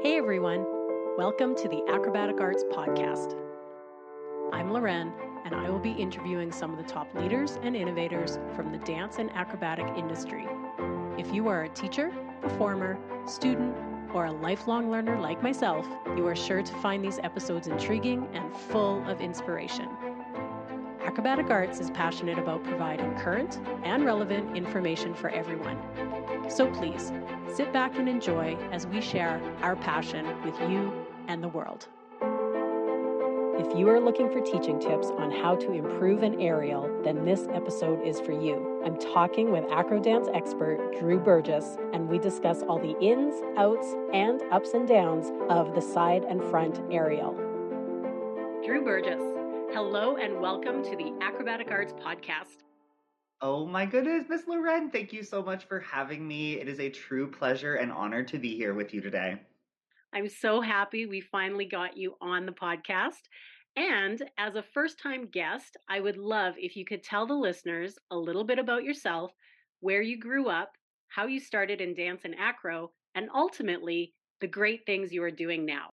Hey everyone, welcome to the Acrobatic Arts Podcast. I'm Loren, and I will be interviewing some of the top leaders and innovators from the dance and acrobatic industry. If you are a teacher, performer, student, or a lifelong learner like myself, you are sure to find these episodes intriguing and full of inspiration. Acrobatic Arts is passionate about providing current and relevant information for everyone. So please, sit back and enjoy as we share our passion with you and the world. If you are looking for teaching tips on how to improve an aerial, then this episode is for you. I'm talking with acro dance expert Drew Burgess, and we discuss all the ins, outs, and ups and downs of the side and front aerial. Drew Burgess, hello and welcome to the Acrobatic Arts Podcast. Oh my goodness, Miss Loren, thank you so much for having me. It is a true pleasure and honor to be here with you today. I'm so happy we finally got you on the podcast. And as a first time guest, I would love if you could tell the listeners a little bit about yourself, where you grew up, how you started in dance and acro, and ultimately the great things you are doing now.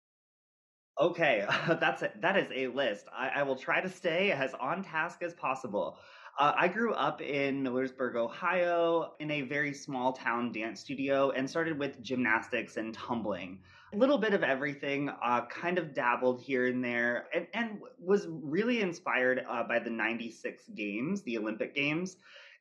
Okay, that's a, that is a list. I, I will try to stay as on task as possible. Uh, I grew up in Millersburg, Ohio, in a very small town dance studio and started with gymnastics and tumbling. A little bit of everything, uh, kind of dabbled here and there, and, and was really inspired uh, by the 96 games, the Olympic Games.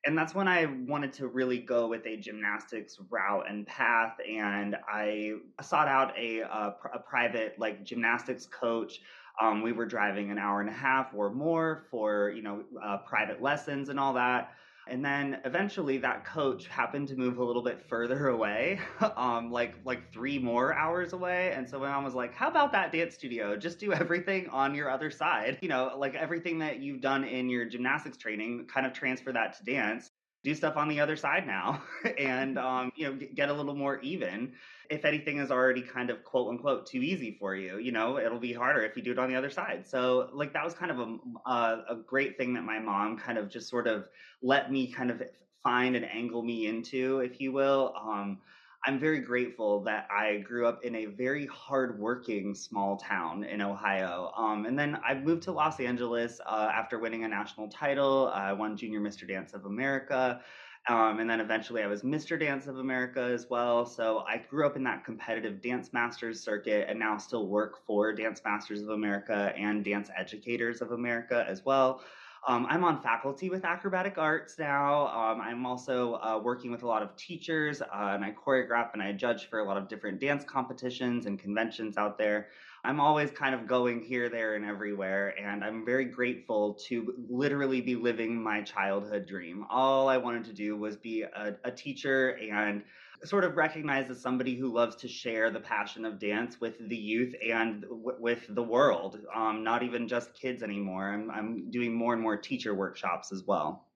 And that's when I wanted to really go with a gymnastics route and path. And I sought out a, a, a private, like, gymnastics coach um, we were driving an hour and a half or more for you know uh, private lessons and all that. And then eventually that coach happened to move a little bit further away, um, like like three more hours away. And so my mom was like, "How about that dance studio? Just do everything on your other side. You know, like everything that you've done in your gymnastics training, kind of transfer that to dance." Do stuff on the other side now and um, you know get a little more even. If anything is already kind of quote unquote too easy for you you know it'll be harder if you do it on the other side. So like that was kind of a, a, a great thing that my mom kind of just sort of let me kind of find and angle me into if you will. Um, I'm very grateful that I grew up in a very hardworking small town in Ohio. Um, and then I moved to Los Angeles uh, after winning a national title. I won Junior Mr. Dance of America. Um, and then eventually I was Mr. Dance of America as well. So I grew up in that competitive Dance Masters circuit and now still work for Dance Masters of America and Dance Educators of America as well. Um, I'm on faculty with acrobatic arts now. Um, I'm also uh, working with a lot of teachers, uh, and I choreograph and I judge for a lot of different dance competitions and conventions out there. I'm always kind of going here, there, and everywhere, and I'm very grateful to literally be living my childhood dream. All I wanted to do was be a, a teacher and sort of recognized as somebody who loves to share the passion of dance with the youth and w- with the world, um, not even just kids anymore. I'm, I'm doing more and more teacher workshops as well.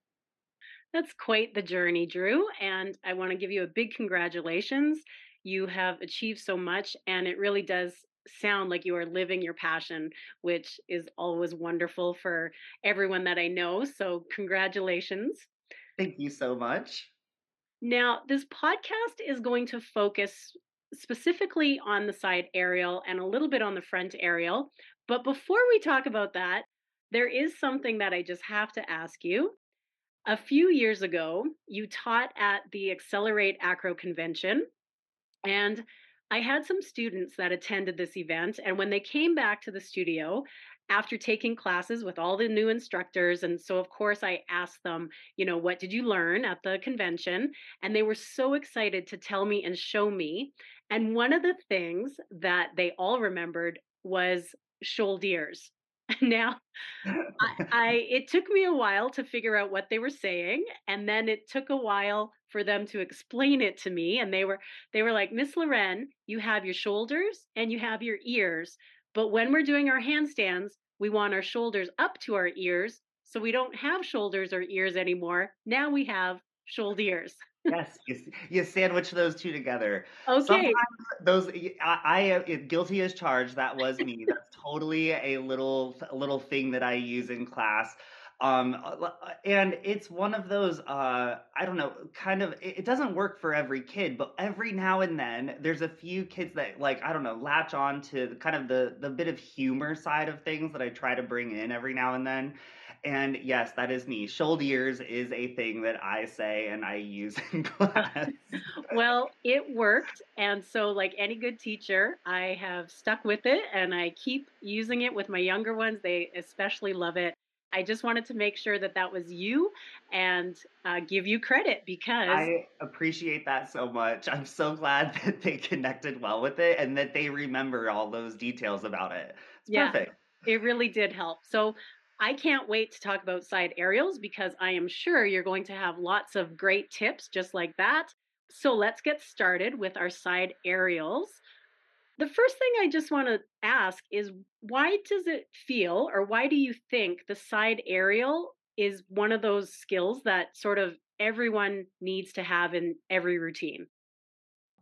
That's quite the journey, Drew. And I want to give you a big congratulations. You have achieved so much, and it really does sound like you are living your passion, which is always wonderful for everyone that I know. So, congratulations. Thank you so much. Now, this podcast is going to focus specifically on the side aerial and a little bit on the front aerial. But before we talk about that, there is something that I just have to ask you. A few years ago, you taught at the Accelerate Acro Convention, and I had some students that attended this event. And when they came back to the studio, after taking classes with all the new instructors. And so, of course, I asked them, you know, what did you learn at the convention? And they were so excited to tell me and show me. And one of the things that they all remembered was shoulders. Now, I, I, it took me a while to figure out what they were saying, and then it took a while for them to explain it to me. And they were they were like, Miss Loren, you have your shoulders and you have your ears, but when we're doing our handstands, we want our shoulders up to our ears. So we don't have shoulders or ears anymore. Now we have shoulders. Yes, you, you sandwich those two together. Okay. Sometimes those I, I am guilty as charged. That was me. That's totally a little a little thing that I use in class. Um, uh, and it's one of those, uh, I don't know, kind of, it, it doesn't work for every kid, but every now and then there's a few kids that like, I don't know, latch on to kind of the, the bit of humor side of things that I try to bring in every now and then. And yes, that is me. Shoulders is a thing that I say and I use in class. well, it worked. And so, like any good teacher, I have stuck with it and I keep using it with my younger ones. They especially love it. I just wanted to make sure that that was you and uh, give you credit because I appreciate that so much. I'm so glad that they connected well with it and that they remember all those details about it. It's yeah, perfect. It really did help. So I can't wait to talk about side aerials because I am sure you're going to have lots of great tips just like that. So let's get started with our side aerials. The first thing I just want to ask is why does it feel or why do you think the side aerial is one of those skills that sort of everyone needs to have in every routine?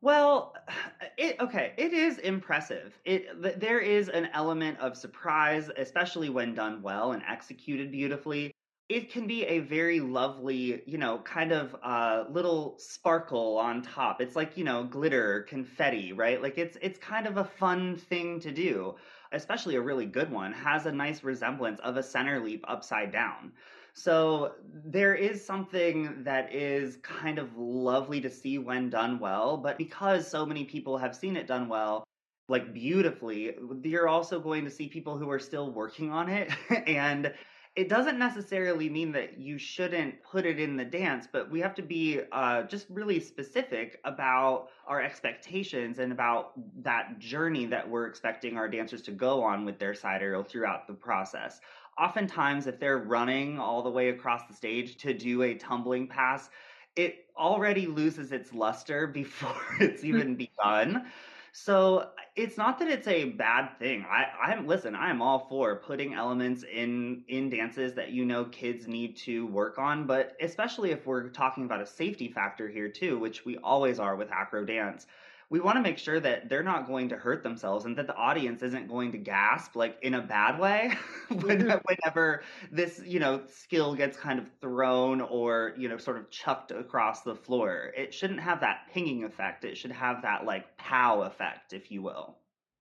Well, it okay, it is impressive. It there is an element of surprise, especially when done well and executed beautifully. It can be a very lovely, you know, kind of uh, little sparkle on top. It's like you know, glitter, confetti, right? Like it's it's kind of a fun thing to do, especially a really good one. Has a nice resemblance of a center leap upside down. So there is something that is kind of lovely to see when done well, but because so many people have seen it done well, like beautifully, you're also going to see people who are still working on it. and it doesn't necessarily mean that you shouldn't put it in the dance, but we have to be uh, just really specific about our expectations and about that journey that we're expecting our dancers to go on with their side aerial throughout the process oftentimes if they're running all the way across the stage to do a tumbling pass, it already loses its luster before it's hmm. even begun. So it's not that it's a bad thing. I, I'm listen, I am all for putting elements in in dances that you know kids need to work on, but especially if we're talking about a safety factor here too, which we always are with acro dance we want to make sure that they're not going to hurt themselves and that the audience isn't going to gasp like in a bad way mm-hmm. whenever this you know skill gets kind of thrown or you know sort of chucked across the floor. It shouldn't have that pinging effect. It should have that like pow effect if you will.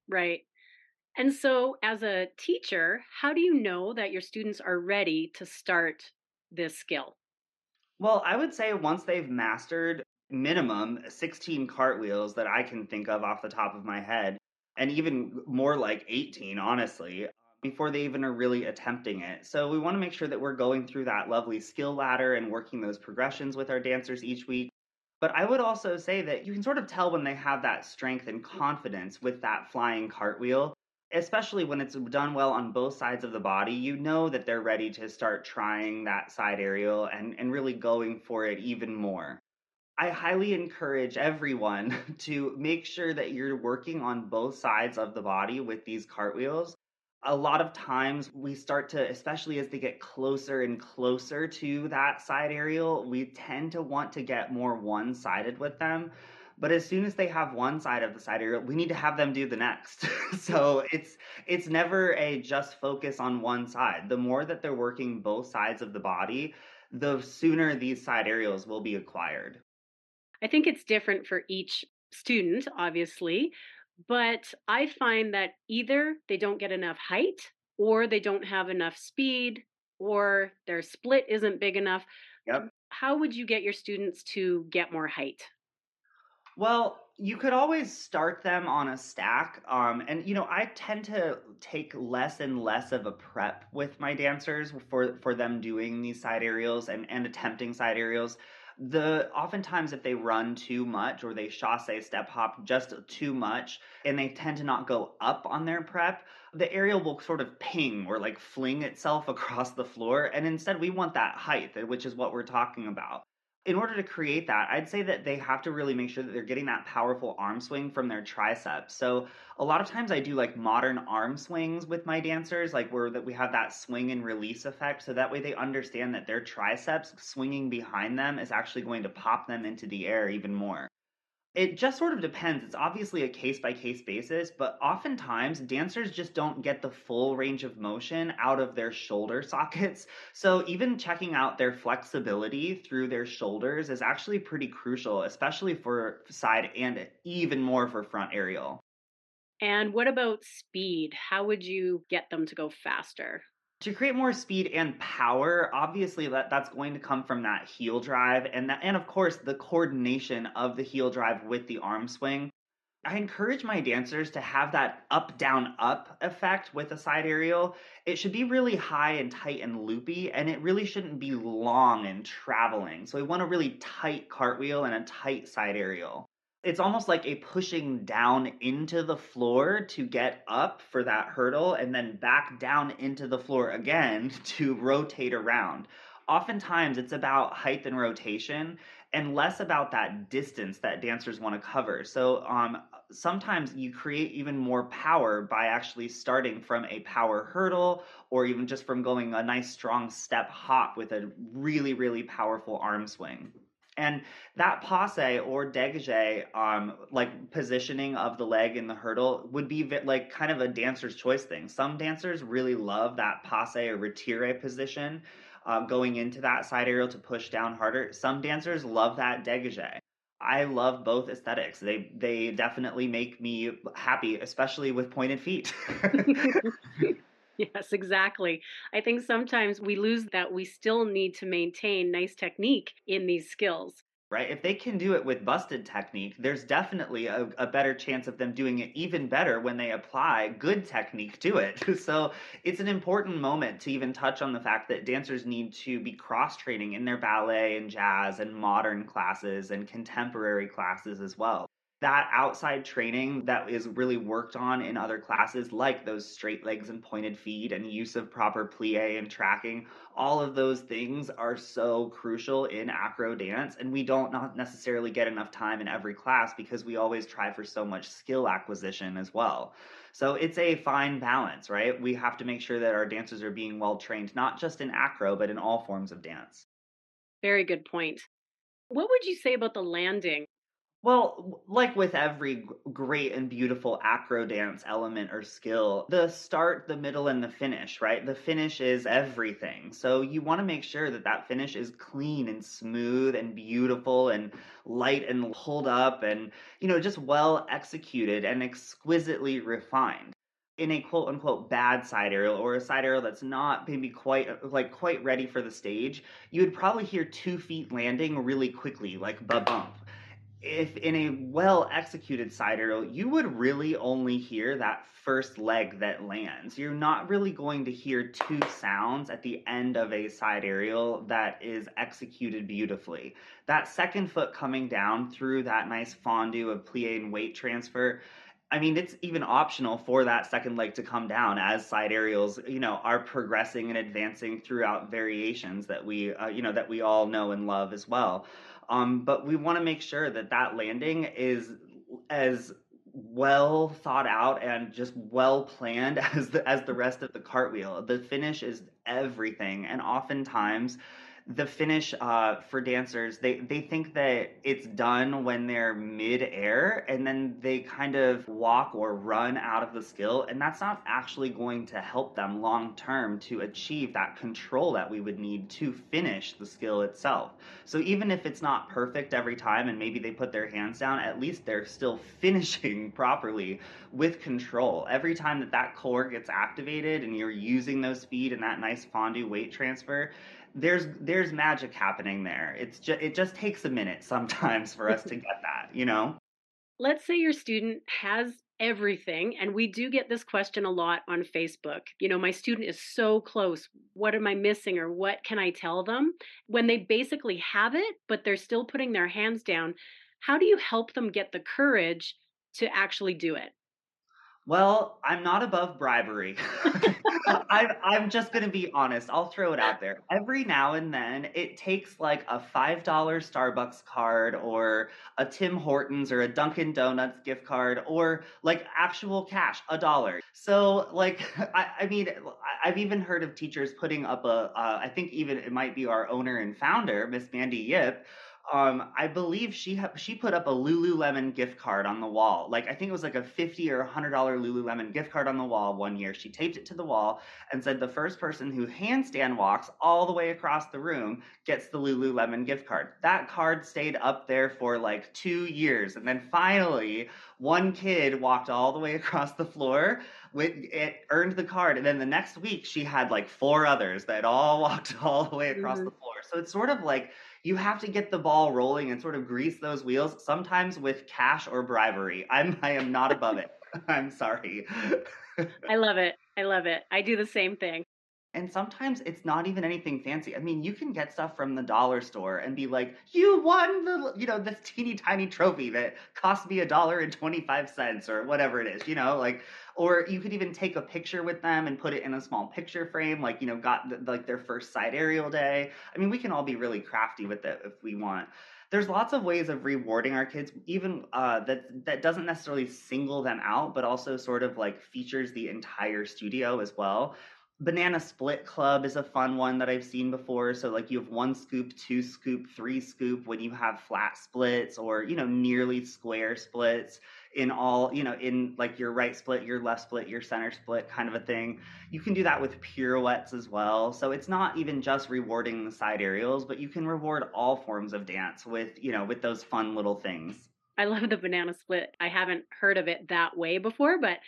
Right. And so as a teacher how do you know that your students are ready to start this skill? Well, I would say once they've mastered minimum 16 cartwheels that I can think of off the top of my head, and even more like 18, honestly, before they even are really attempting it. So we want to make sure that we're going through that lovely skill ladder and working those progressions with our dancers each week. But I would also say that you can sort of tell when they have that strength and confidence with that flying cartwheel, especially when it's done well on both sides of the body. You know that they're ready to start trying that side aerial and, and really going for it even more. I highly encourage everyone to make sure that you're working on both sides of the body with these cartwheels. A lot of times we start to, especially as they get closer and closer to that side aerial, we tend to want to get more one sided with them. But as soon as they have one side of the side aerial, we need to have them do the next. so it's it's never a just focus on one side. The more that they're working both sides of the body, the sooner these side aerials will be acquired. I think it's different for each student, obviously, but I find that either they don't get enough height or they don't have enough speed or their split isn't big enough. Yep. How would you get your students to get more height? Well, you could always start them on a stack. Um, and, you know, I tend to take less and less of a prep with my dancers for, for them doing these side aerials and, and attempting side aerials the oftentimes if they run too much or they chasse step hop just too much and they tend to not go up on their prep the aerial will sort of ping or like fling itself across the floor. And instead we want that height which is what we're talking about in order to create that, I'd say that they have to really make sure that they're getting that powerful arm swing from their triceps. So a lot of times I do like modern arm swings with my dancers, like where that we have that swing and release effect. So that way they understand that their triceps swinging behind them is actually going to pop them into the air even more. It just sort of depends. It's obviously a case by case basis, but oftentimes dancers just don't get the full range of motion out of their shoulder sockets. So even checking out their flexibility through their shoulders is actually pretty crucial, especially for side and even more for front aerial. And what about speed? How would you get them to go faster? To create more speed and power, obviously that, that's going to come from that heel drive and that and of course the coordination of the heel drive with the arm swing. I encourage my dancers to have that up down up effect with a side aerial. It should be really high and tight and loopy and it really shouldn't be long and traveling. So we want a really tight cartwheel and a tight side aerial it's almost like a pushing down into the floor to get up for that hurdle and then back down into the floor again to rotate around. Oftentimes, it's about height and rotation and less about that distance that dancers want to cover. So, um, sometimes you create even more power by actually starting from a power hurdle or even just from going a nice strong step hop with a really, really powerful arm swing. And that passe or dégagé, um, like positioning of the leg in the hurdle, would be like kind of a dancer's choice thing. Some dancers really love that passe or retire position, um, going into that side aerial to push down harder. Some dancers love that dégagé. I love both aesthetics. They they definitely make me happy, especially with pointed feet. Yes, exactly. I think sometimes we lose that we still need to maintain nice technique in these skills. Right? If they can do it with busted technique, there's definitely a, a better chance of them doing it even better when they apply good technique to it. so it's an important moment to even touch on the fact that dancers need to be cross training in their ballet and jazz and modern classes and contemporary classes as well that outside training that is really worked on in other classes, like those straight legs and pointed feet and use of proper plie and tracking, all of those things are so crucial in acro dance. And we don't not necessarily get enough time in every class because we always try for so much skill acquisition as well. So it's a fine balance, right? We have to make sure that our dancers are being well trained, not just in acro, but in all forms of dance. Very good point. What would you say about the landing? Well, like with every great and beautiful acro dance element or skill, the start, the middle, and the finish, right? The finish is everything. So you want to make sure that that finish is clean and smooth and beautiful and light and pulled up and, you know, just well executed and exquisitely refined in a quote unquote bad side aerial or a side aerial that's not maybe quite uh, like quite ready for the stage, you would probably hear two feet landing really quickly, like ba bump if in a well executed side aerial, you would really only hear that first leg that lands. You're not really going to hear two sounds at the end of a side aerial that is executed beautifully. That second foot coming down through that nice fondu of plie and weight transfer. I mean, it's even optional for that second leg to come down as side aerials, you know, are progressing and advancing throughout variations that we, uh, you know, that we all know and love as well. Um, but we want to make sure that that landing is as well thought out and just well planned as the as the rest of the cartwheel. The finish is everything, and oftentimes the finish uh, for dancers, they, they think that it's done when they're mid-air and then they kind of walk or run out of the skill. And that's not actually going to help them long term to achieve that control that we would need to finish the skill itself. So even if it's not perfect every time and maybe they put their hands down, at least they're still finishing properly with control. Every time that that core gets activated and you're using those speed and that nice fondu weight transfer, there's there's magic happening there. It's just it just takes a minute sometimes for us to get that, you know. Let's say your student has everything and we do get this question a lot on Facebook. You know, my student is so close. What am I missing or what can I tell them? When they basically have it but they're still putting their hands down, how do you help them get the courage to actually do it? Well, I'm not above bribery. I'm, I'm just going to be honest. I'll throw it out there. Every now and then, it takes like a $5 Starbucks card or a Tim Hortons or a Dunkin' Donuts gift card or like actual cash, a dollar. So, like, I, I mean, I've even heard of teachers putting up a. Uh, I think even it might be our owner and founder, Miss Mandy Yip um, I believe she ha- she put up a Lululemon gift card on the wall. Like I think it was like a fifty or hundred dollar Lululemon gift card on the wall one year. She taped it to the wall and said the first person who handstand walks all the way across the room gets the Lululemon gift card. That card stayed up there for like two years, and then finally one kid walked all the way across the floor. With, it earned the card, and then the next week she had like four others that all walked all the way across mm-hmm. the floor. So it's sort of like you have to get the ball rolling and sort of grease those wheels, sometimes with cash or bribery. I'm I am not above it. I'm sorry. I love it. I love it. I do the same thing. And sometimes it's not even anything fancy. I mean, you can get stuff from the dollar store and be like, "You won the, you know, this teeny tiny trophy that cost me a dollar and twenty five cents or whatever it is." You know, like or you could even take a picture with them and put it in a small picture frame like you know got the, like their first side aerial day. I mean we can all be really crafty with it if we want. There's lots of ways of rewarding our kids even uh, that that doesn't necessarily single them out but also sort of like features the entire studio as well. Banana split club is a fun one that i've seen before. So like you have one scoop two scoop three scoop when you have flat splits or you know nearly square splits in all you know in like your right split your left split your center split kind of a thing. You can do that with pirouettes as well. So it's not even just rewarding the side aerials but you can reward all forms of dance with you know with those fun little things. I love the banana split. I haven't heard of it that way before but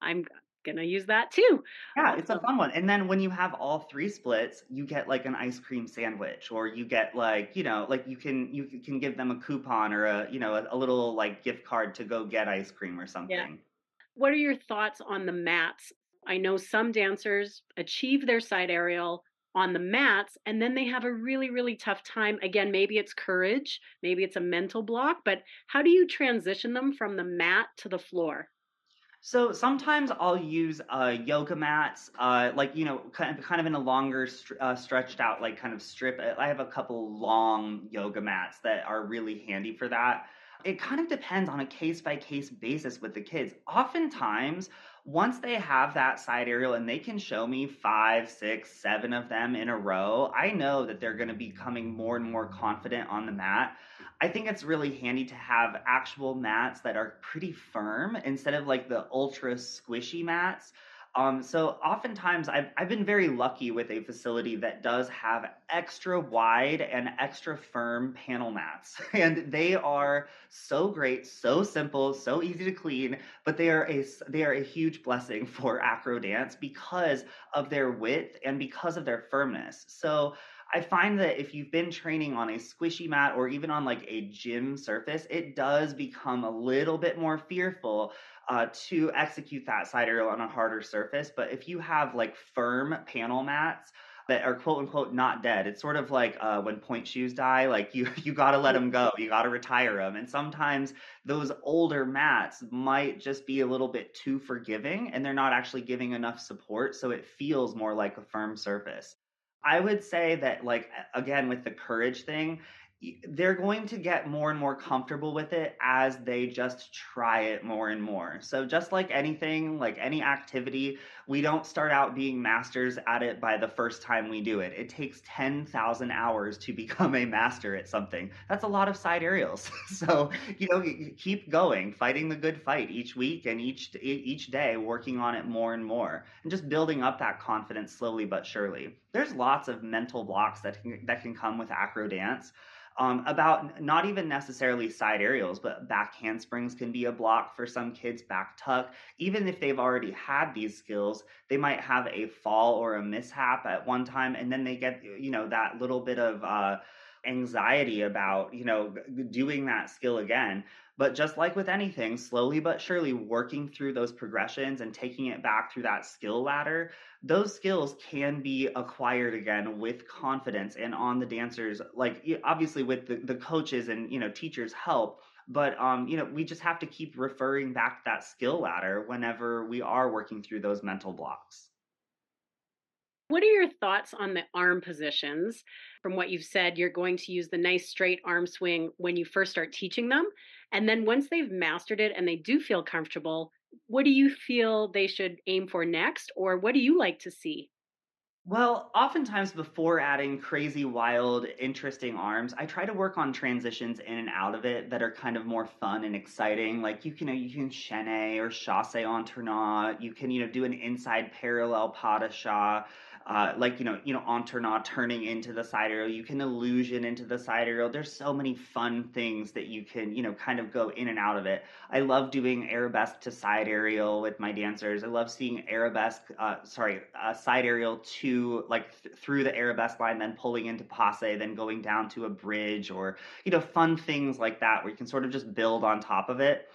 i'm gonna use that too. Yeah, it's a fun one. And then when you have all three splits, you get like an ice cream sandwich, or you get like you know like you can you can give them a coupon or a you know a, a little like gift card to go get ice cream or something. Yeah. What are your thoughts on the mats? I know some dancers achieve their side aerial on the mats and then they have a really really tough time again maybe it's courage maybe it's a mental block but how do you transition them from the mat to the floor so sometimes I'll use uh, yoga mats, uh, like you know, kind of, kind of in a longer, uh, stretched out, like kind of strip. I have a couple long yoga mats that are really handy for that. It kind of depends on a case by case basis with the kids. Oftentimes, once they have that side aerial and they can show me five, six, seven of them in a row, I know that they're going to be coming more and more confident on the mat. I think it's really handy to have actual mats that are pretty firm instead of like the ultra squishy mats. Um, so oftentimes I've, I've been very lucky with a facility that does have extra wide and extra firm panel mats. And they are so great, so simple, so easy to clean, but they are a, they are a huge blessing for acro dance because of their width and because of their firmness. So I find that if you've been training on a squishy mat or even on like a gym surface, it does become a little bit more fearful uh, to execute that side aerial on a harder surface. But if you have like firm panel mats, that are quote unquote not dead. It's sort of like uh, when pointe shoes die, like you you got to let them go, you got to retire them. And sometimes those older mats might just be a little bit too forgiving, and they're not actually giving enough support, so it feels more like a firm surface. I would say that, like, again, with the courage thing, they're going to get more and more comfortable with it as they just try it more and more. So, just like anything, like any activity, we don't start out being masters at it by the first time we do it. It takes 10,000 hours to become a master at something. That's a lot of side aerials. so, you know, keep going, fighting the good fight each week and each each day, working on it more and more, and just building up that confidence slowly but surely. There's lots of mental blocks that can, that can come with acro dance um, about not even necessarily side aerials, but back handsprings can be a block for some kids, back tuck. Even if they've already had these skills, they might have a fall or a mishap at one time, and then they get, you know, that little bit of uh, anxiety about, you know, doing that skill again. But just like with anything, slowly but surely working through those progressions and taking it back through that skill ladder, those skills can be acquired again with confidence and on the dancers, like obviously with the, the coaches and you know teachers help. But um, you know, we just have to keep referring back to that skill ladder whenever we are working through those mental blocks. What are your thoughts on the arm positions? From what you've said, you're going to use the nice straight arm swing when you first start teaching them. And then once they've mastered it and they do feel comfortable, what do you feel they should aim for next or what do you like to see? Well, oftentimes before adding crazy, wild, interesting arms, I try to work on transitions in and out of it that are kind of more fun and exciting. Like you can, uh, you can chaîné or chasse entournant. You can, you know, do an inside parallel pas de chat uh, like you know you know entournant turning into the side aerial you can illusion into the side aerial there's so many fun things that you can you know kind of go in and out of it. I love doing arabesque to side aerial with my dancers. I love seeing arabesque uh, sorry uh, side aerial to like th- through the arabesque line then pulling into passe then going down to a bridge or you know fun things like that where you can sort of just build on top of it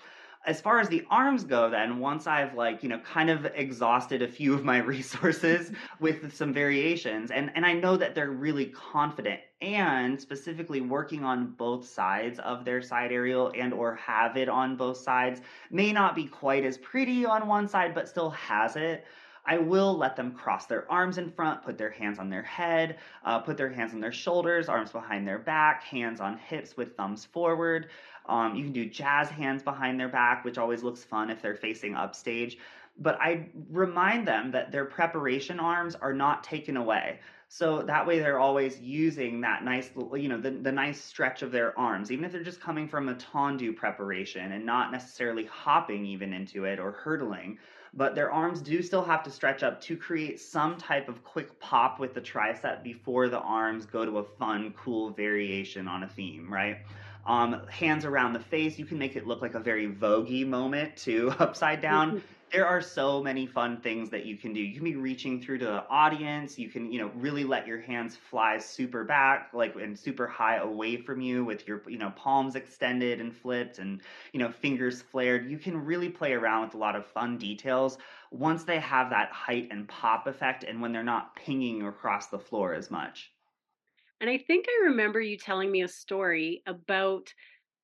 as far as the arms go then once i've like you know kind of exhausted a few of my resources with some variations and and i know that they're really confident and specifically working on both sides of their side aerial and or have it on both sides may not be quite as pretty on one side but still has it I will let them cross their arms in front, put their hands on their head, uh, put their hands on their shoulders, arms behind their back, hands on hips with thumbs forward. Um, you can do jazz hands behind their back, which always looks fun if they're facing upstage. But I remind them that their preparation arms are not taken away. So that way they're always using that nice, you know, the, the nice stretch of their arms, even if they're just coming from a tendu preparation and not necessarily hopping even into it or hurdling. But their arms do still have to stretch up to create some type of quick pop with the tricep before the arms go to a fun, cool variation on a theme, right? Um, hands around the face, you can make it look like a very voguey moment too, upside down. there are so many fun things that you can do. You can be reaching through to the audience. You can, you know, really let your hands fly super back, like and super high away from you with your, you know, palms extended and flipped and, you know, fingers flared. You can really play around with a lot of fun details once they have that height and pop effect and when they're not pinging across the floor as much. And I think I remember you telling me a story about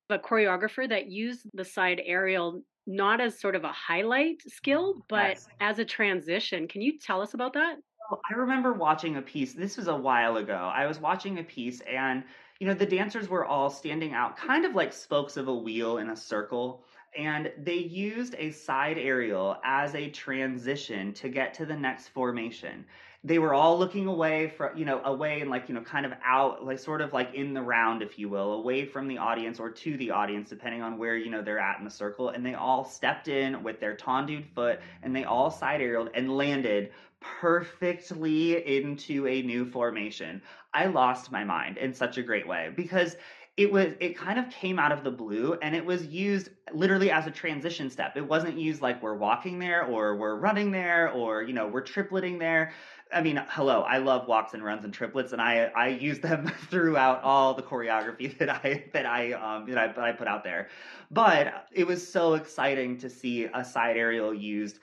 a choreographer that used the side aerial not as sort of a highlight skill, but yes. as a transition. Can you tell us about that? I remember watching a piece. This was a while ago. I was watching a piece, and you know the dancers were all standing out, kind of like spokes of a wheel in a circle. And they used a side aerial as a transition to get to the next formation. They were all looking away from you know away and like you know kind of out like sort of like in the round if you will away from the audience or to the audience depending on where you know they're at in the circle. And they all stepped in with their tendued foot and they all side aerialed and landed perfectly into a new formation. I lost my mind in such a great way because it was it kind of came out of the blue and it was used literally as a transition step it wasn't used like we're walking there or we're running there or you know we're tripleting there I mean, hello, I love walks and runs and triplets, and I I use them throughout all the choreography that I that I um that I, that I put out there. But it was so exciting to see a side aerial used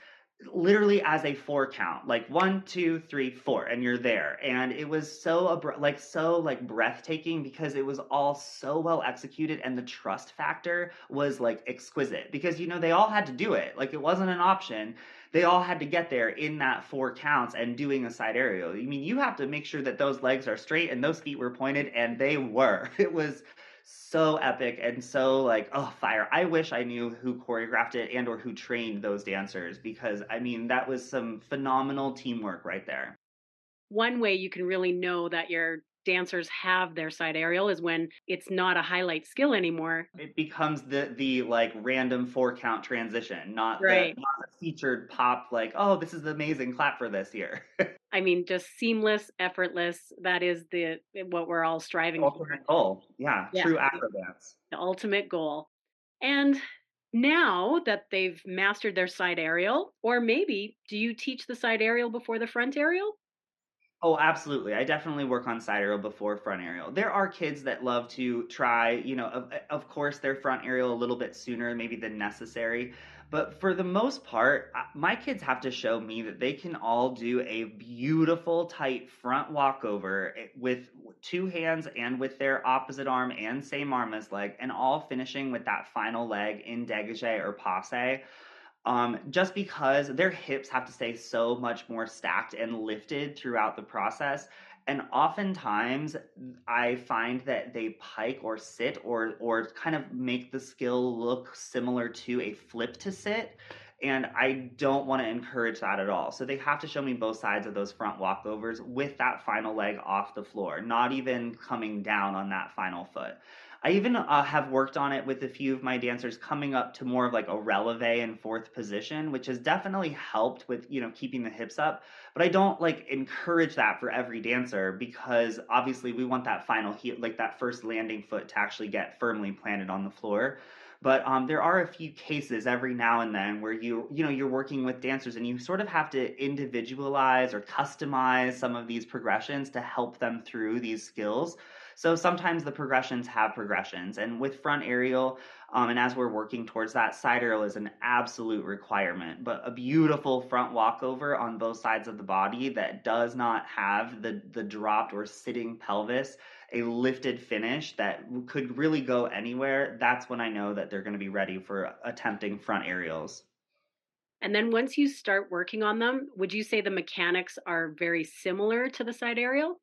literally as a four count like one two three four and you're there and it was so like so like breathtaking because it was all so well executed and the trust factor was like exquisite because you know they all had to do it like it wasn't an option they all had to get there in that four counts and doing a side aerial. I mean, you have to make sure that those legs are straight and those feet were pointed, and they were. It was so epic and so like oh fire. I wish i knew who choreographed it and or who trained those dancers because i mean that was some phenomenal teamwork right there. One way you can really know that you're dancers have their side aerial is when it's not a highlight skill anymore. It becomes the the like random four count transition, not right. the, not the featured pop like, oh, this is the amazing, clap for this here. I mean, just seamless, effortless. That is the what we're all striving ultimate for. goal. Yeah, yeah, true acrobats. The ultimate goal. And now that they've mastered their side aerial, or maybe do you teach the side aerial before the front aerial? Oh, absolutely. I definitely work on side aerial before front aerial. There are kids that love to try, you know, of, of course, their front aerial a little bit sooner, maybe than necessary. But for the most part, my kids have to show me that they can all do a beautiful, tight front walkover eh, with two hands and with their opposite arm and same arm as leg, and all finishing with that final leg in degage or passe um, just because their hips have to stay so much more stacked and lifted throughout the process. And oftentimes, I find that they pike or sit or or kind of make the skill look similar to a flip to sit. And I don't want to encourage that at all. So they have to show me both sides of those front walkovers with that final leg off the floor, not even coming down on that final foot. I even uh, have worked on it with a few of my dancers coming up to more of like a releve and fourth position, which has definitely helped with, you know, keeping the hips up. But I don't like encourage that for every dancer because obviously we want that final heel, like that first landing foot to actually get firmly planted on the floor but um, there are a few cases every now and then where you you know you're working with dancers and you sort of have to individualize or customize some of these progressions to help them through these skills so sometimes the progressions have progressions. And with front aerial, um, and as we're working towards that, side aerial is an absolute requirement. But a beautiful front walkover on both sides of the body that does not have the, the dropped or sitting pelvis, a lifted finish that could really go anywhere, that's when I know that they're going to be ready for attempting front aerials. And then once you start working on them, would you say the mechanics are very similar to the side aerial?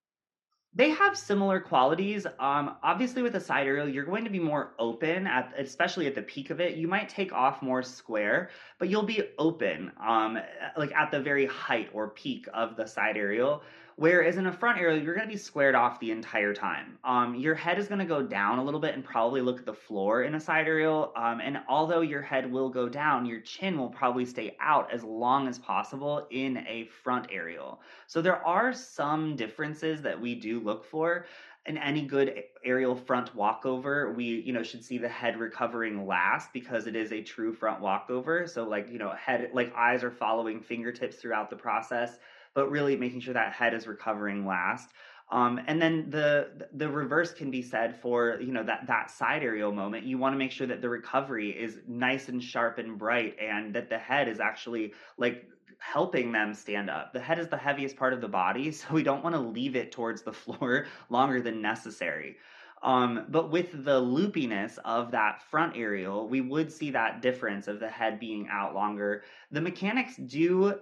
They have similar qualities. Um, obviously, with a side aerial, you're going to be more open at, especially at the peak of it. You might take off more square, but you'll be open, um, like at the very height or peak of the side aerial. Whereas in a front aerial, you're going to be squared off the entire time. Um, your head is going to go down a little bit and probably look at the floor in a side aerial. Um, and although your head will go down, your chin will probably stay out as long as possible in a front aerial. So there are some differences that we do look for in any good aerial front walkover, we you know should see the head recovering last because it is a true front walkover. So like you know head like eyes are following fingertips throughout the process but really making sure that head is recovering last. Um, and then the the reverse can be said for you know that that side aerial moment. You want to make sure that the recovery is nice and sharp and bright, and that the head is actually like helping them stand up. The head is the heaviest part of the body, so we don't want to leave it towards the floor longer than necessary. Um, but with the loopiness of that front aerial, we would see that difference of the head being out longer. The mechanics do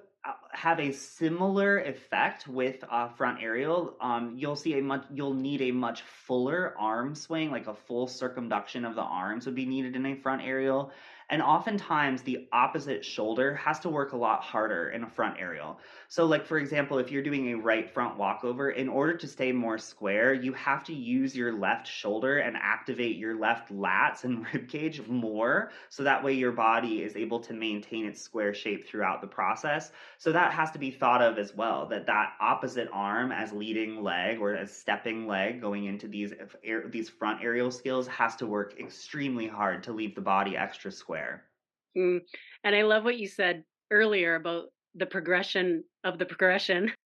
have a similar effect with uh, front aerial. Um, you'll see a much, you'll need a much fuller arm swing, like a full circumduction of the arms would be needed in a front aerial. And oftentimes the opposite shoulder has to work a lot harder in a front aerial. So, like for example, if you're doing a right front walkover, in order to stay more square, you have to use your left shoulder and activate your left lats and rib cage more. So that way your body is able to maintain its square shape throughout the process. So that has to be thought of as well. That that opposite arm as leading leg or as stepping leg going into these these front aerial skills has to work extremely hard to leave the body extra square. Mm. And I love what you said earlier about the progression of the progression.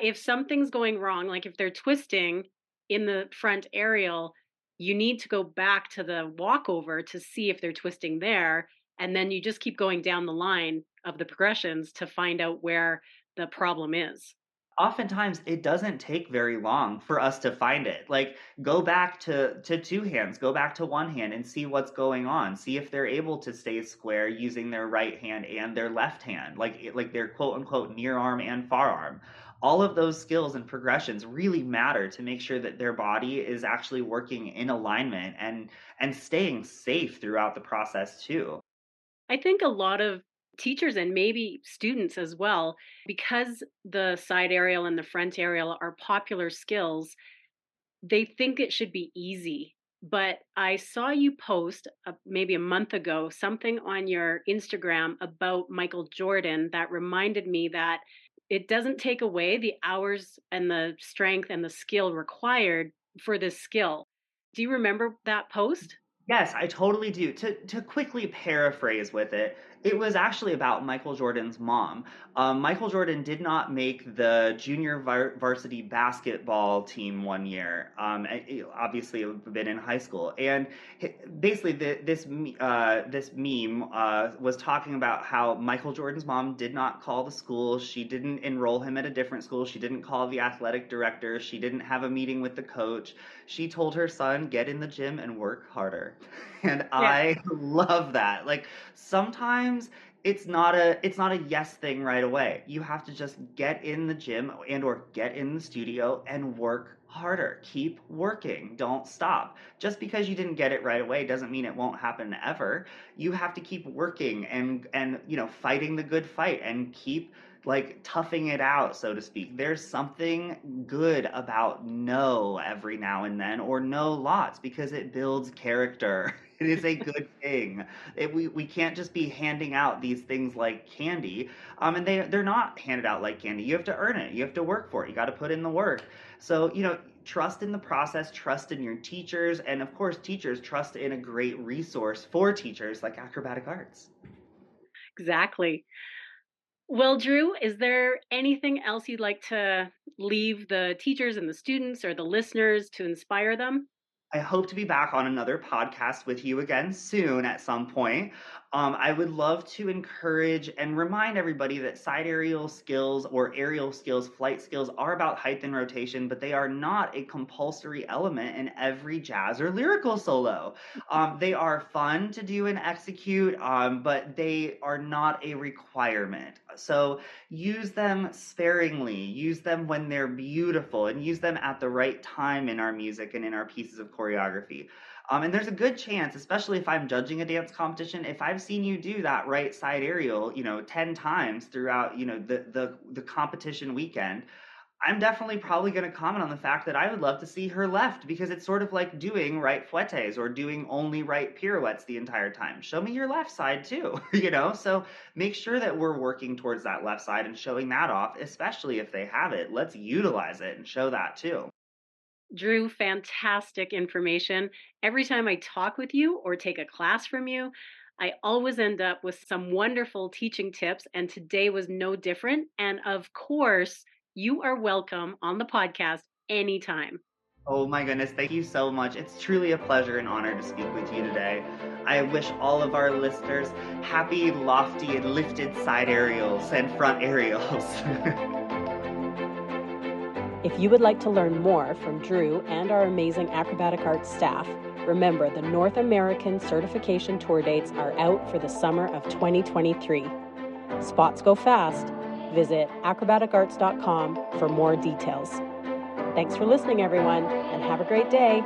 If something's going wrong, like if they're twisting in the front aerial, you need to go back to the walkover to see if they're twisting there. And then you just keep going down the line of the progressions to find out where the problem is oftentimes it doesn't take very long for us to find it. Like go back to to two hands go back to one hand and see what's going on. See if they're able to stay square using their right hand and their left hand like like their quote unquote near arm and far arm. All of those skills and progressions really matter to make sure that their body is actually working in alignment and and staying safe throughout the process too. I think a lot of teachers and maybe students as well because the side aerial and the front aerial are popular skills they think it should be easy but i saw you post uh, maybe a month ago something on your instagram about michael jordan that reminded me that it doesn't take away the hours and the strength and the skill required for this skill do you remember that post Yes, I totally do. To to quickly paraphrase with it, it was actually about Michael Jordan's mom. Um, Michael Jordan did not make the junior var- varsity basketball team one year. Um, obviously, it had been in high school, and basically, the, this uh, this meme uh, was talking about how Michael Jordan's mom did not call the school. She didn't enroll him at a different school. She didn't call the athletic director. She didn't have a meeting with the coach. She told her son, "Get in the gym and work harder." and yeah. I love that. Like sometimes it's not a it's not a yes thing right away. You have to just get in the gym and or get in the studio and work harder. Keep working. Don't stop. Just because you didn't get it right away doesn't mean it won't happen ever. You have to keep working and and you know, fighting the good fight and keep like toughing it out, so to speak. There's something good about no every now and then, or no lots, because it builds character. It is a good thing. It, we, we can't just be handing out these things like candy. Um, and they, they're not handed out like candy. You have to earn it. You have to work for it. You got to put in the work. So, you know, trust in the process, trust in your teachers, and of course, teachers trust in a great resource for teachers like acrobatic arts. Exactly. Well, Drew, is there anything else you'd like to leave the teachers and the students or the listeners to inspire them? I hope to be back on another podcast with you again soon at some point. Um, I would love to encourage and remind everybody that side aerial skills or aerial skills, flight skills are about height and rotation, but they are not a compulsory element in every jazz or lyrical solo. Um, they are fun to do and execute, um, but they are not a requirement. So use them sparingly, use them when they're beautiful, and use them at the right time in our music and in our pieces of choreography. Um, and there's a good chance, especially if I'm judging a dance competition, if I've seen you do that right side aerial, you know, 10 times throughout, you know, the, the, the competition weekend, I'm definitely probably going to comment on the fact that I would love to see her left because it's sort of like doing right fouettes or doing only right pirouettes the entire time. Show me your left side too, you know? So make sure that we're working towards that left side and showing that off, especially if they have it. Let's utilize it and show that too. Drew, fantastic information. Every time I talk with you or take a class from you, I always end up with some wonderful teaching tips, and today was no different. And of course, you are welcome on the podcast anytime. Oh my goodness, thank you so much. It's truly a pleasure and honor to speak with you today. I wish all of our listeners happy, lofty, and lifted side aerials and front aerials. If you would like to learn more from Drew and our amazing acrobatic arts staff, remember the North American certification tour dates are out for the summer of 2023. Spots go fast. Visit acrobaticarts.com for more details. Thanks for listening, everyone, and have a great day.